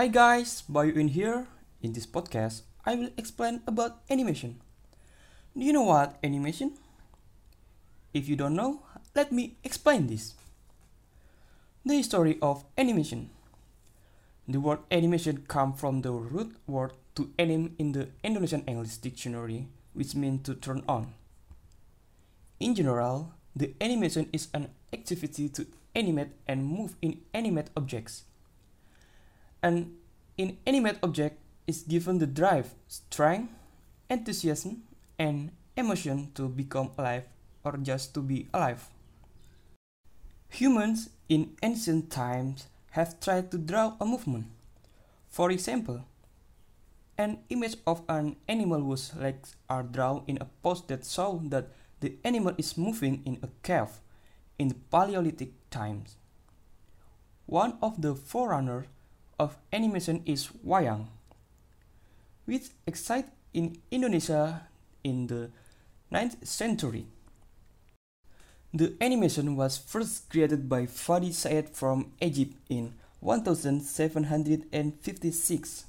Hi guys, Bayu in here. In this podcast, I will explain about animation. Do you know what animation? If you don't know, let me explain this. The history of animation. The word animation comes from the root word to anim in the Indonesian English dictionary, which means to turn on. In general, the animation is an activity to animate and move in inanimate objects. An inanimate object is given the drive, strength, enthusiasm, and emotion to become alive or just to be alive. Humans in ancient times have tried to draw a movement. For example, an image of an animal whose legs are drawn in a pose that shows that the animal is moving in a cave in the Paleolithic times. One of the forerunners of animation is wayang, which existed in Indonesia in the 9th century. The animation was first created by Fadi Said from Egypt in 1756.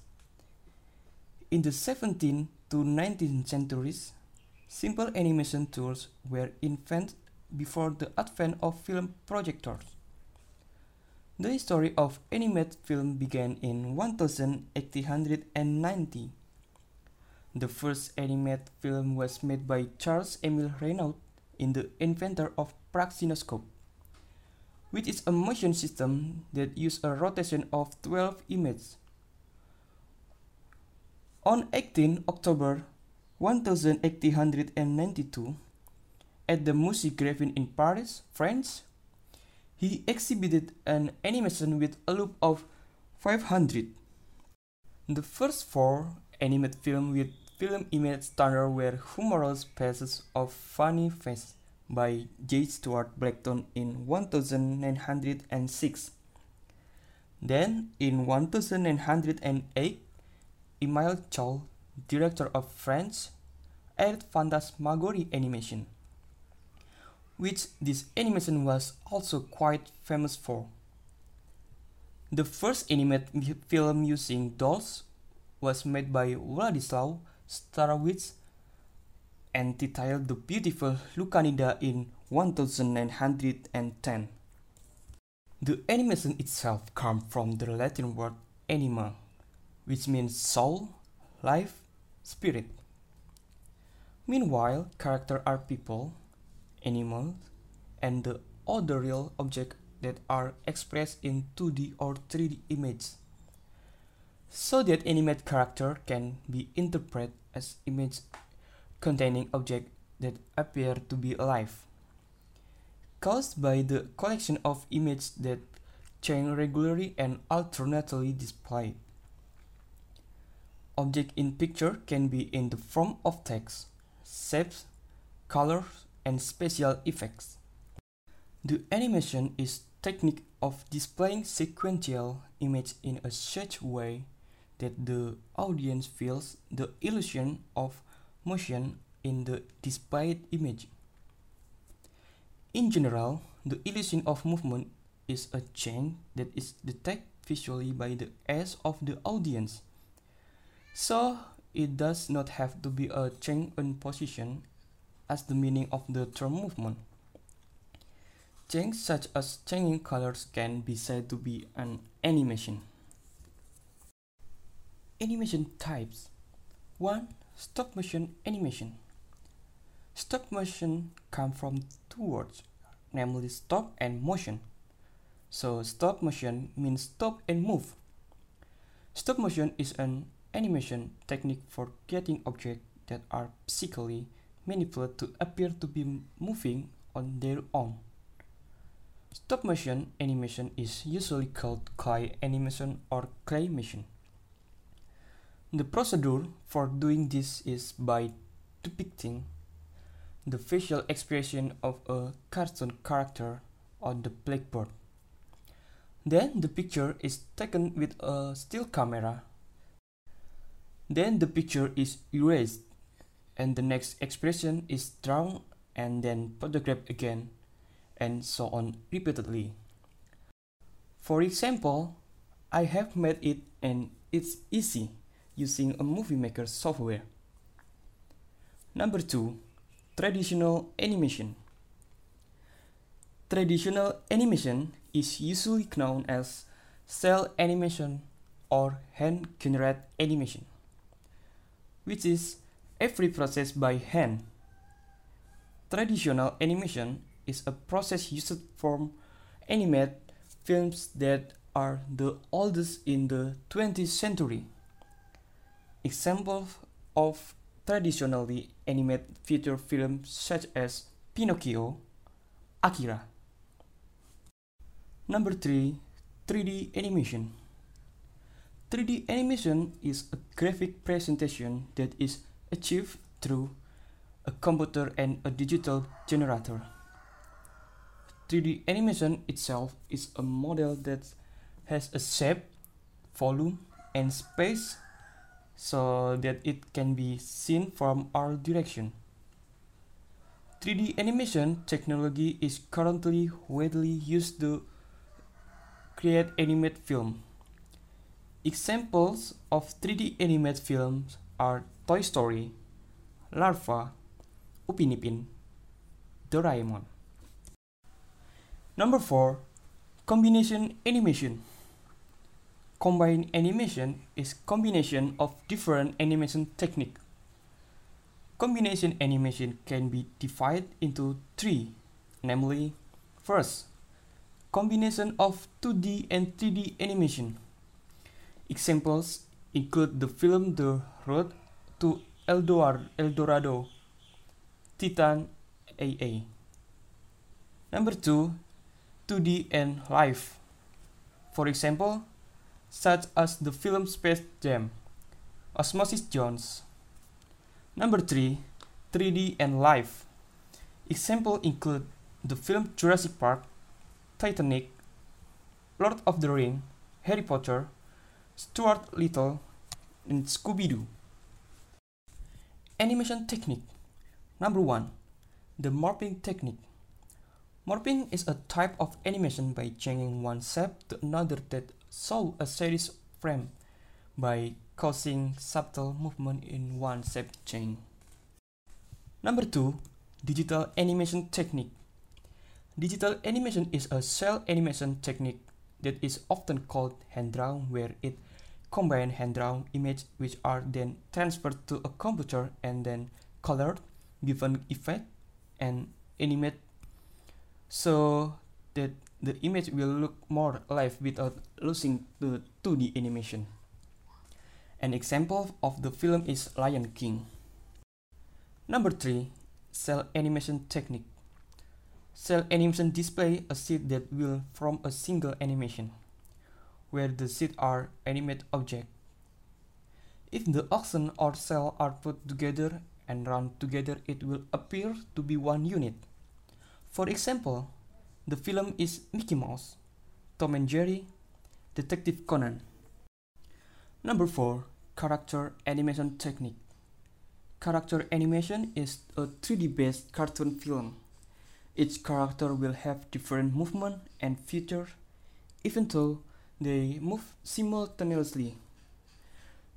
In the 17th to 19th centuries, simple animation tools were invented before the advent of film projectors. The history of animated film began in 1890. The first animated film was made by Charles Emile Reynaud in the inventor of Praxinoscope, which is a motion system that uses a rotation of 12 images. On 18 October 1892, at the Musée Grévin in Paris, France, he exhibited an animation with a loop of 500. The first four animated films with film image standard were humorous pieces of funny face by J. Stuart Blackton in 1906. Then, in 1908, Emile Charles, director of French, added phantasmagory animation which this animation was also quite famous for. The first animated film using dolls was made by Władysław Starewicz and titled The Beautiful Lucanida in 1910. The animation itself comes from the Latin word anima, which means soul, life, spirit. Meanwhile, characters are people, animals, and the other real objects that are expressed in 2D or 3D images. So that animate character can be interpreted as image containing objects that appear to be alive. Caused by the collection of images that change regularly and alternately displayed. Object in picture can be in the form of text, shapes, colors, and special effects. The animation is technique of displaying sequential image in a such way that the audience feels the illusion of motion in the displayed image. In general, the illusion of movement is a change that is detected visually by the eyes of the audience. So, it does not have to be a change in position as the meaning of the term movement. Change such as changing colors can be said to be an animation. Animation types 1. Stop motion animation. Stop motion come from two words, namely stop and motion. So stop motion means stop and move. Stop motion is an animation technique for getting objects that are physically manipulated to appear to be moving on their own. Stop motion animation is usually called clay animation or claymation. The procedure for doing this is by depicting the facial expression of a cartoon character on the blackboard. Then the picture is taken with a still camera. Then the picture is erased and the next expression is drawn and then photographed again, and so on repeatedly. For example, I have made it and it's easy using a movie maker software. Number 2. Traditional animation. Traditional animation is usually known as cell animation or hand-generated animation, which is every process by hand. Traditional animation is a process used for animate films that are the oldest in the 20th century. Examples of traditionally animated feature films such as Pinocchio, Akira. Number 3. 3D animation. 3D animation is a graphic presentation that is achieved through a computer and a digital generator. 3D animation itself is a model that has a shape, volume, and space so that it can be seen from all direction. 3D animation technology is currently widely used to create animated film. Examples of 3D animated films are Toy Story, Larva, Upin Ipin, Doraemon. Number 4. Combination animation. Combined animation is combination of different animation technique. Combination animation can be divided into three, namely, first, combination of 2D and 3D animation. Examples include the film The Road to Eldorado, Titan AA. Number two, 2D and live. For example, such as the film Space Jam, Osmosis Jones. Number 3. 3D and live. Example include the film Jurassic Park, Titanic, Lord of the Ring, Harry Potter, Stuart Little, and Scooby-Doo. Animation technique. Number 1. The morphing technique. Morphing is a type of animation by changing one shape to another that solve a series frame by causing subtle movement in one shape chain. Number 2. Digital animation technique. Digital animation is a cell animation technique that is often called hand-drawn where it combines hand-drawn images which are then transferred to a computer and then colored, given effect, and animate so that the image will look more alive without losing the 2D animation. An example of the film is Lion King. Number 3. Cell animation technique. Cell animation display a seed that will from a single animation, where the seeds are animate object. If the oxen or cell are put together and run together, it will appear to be one unit. For example, the film is Mickey Mouse, Tom and Jerry, Detective Conan. Number 4. Character Animation Technique Character animation is a 3D based cartoon film. Each character will have different movement and features, even though they move simultaneously.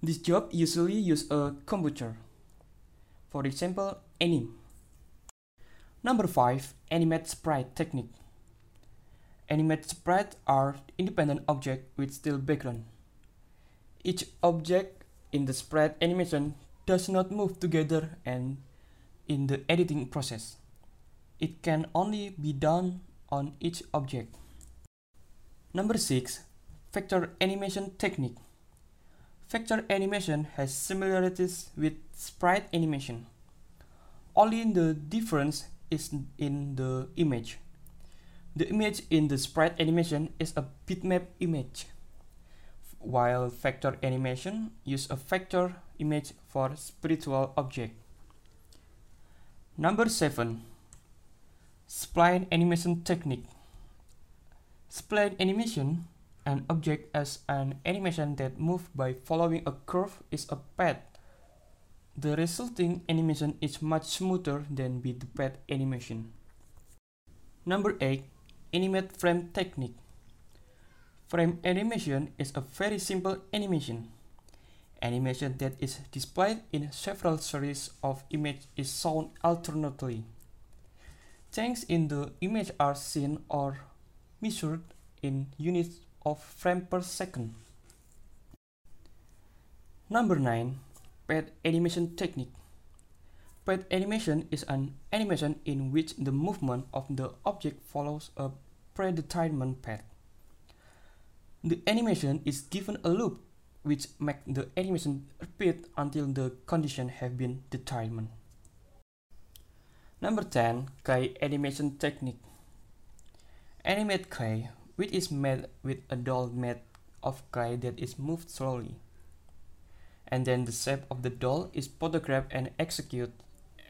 This job usually uses a computer. For example, Anim. Number 5. Animate Sprite Technique Animate sprites are independent objects with still background. Each object in the sprite animation does not move together and in the editing process. It can only be done on each object. Number 6. Vector Animation Technique Vector animation has similarities with sprite animation. Only the difference is in the image. The image in the sprite animation is a bitmap image, while vector animation use a vector image for spiritual object. Number 7. Spline animation technique. Spline animation, an object as an animation that moves by following a curve is a path. The resulting animation is much smoother than with the path animation. Number 8 Animate frame technique. Frame animation is a very simple animation. Animation that is displayed in several series of images is shown alternately. Changes in the image are seen or measured in units of frame per second. Number 9. Path Animation Technique Path animation is an animation in which the movement of the object follows a predetermined path. The animation is given a loop which makes the animation repeat until the condition have been determined. Number 10. Key Animation Technique Animate key, which is made with a doll made of clay that is moved slowly. And then the shape of the doll is photographed and executed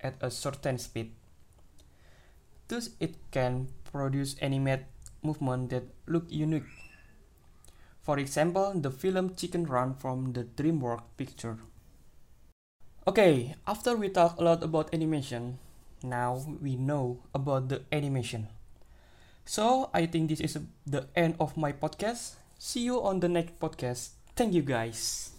at a certain speed. Thus, it can produce animate movement that look unique. For example, the film Chicken Run from the DreamWorks picture. Okay, after we talk a lot about animation, now we know about the animation. So, I think this is the end of my podcast. See you on the next podcast. Thank you guys.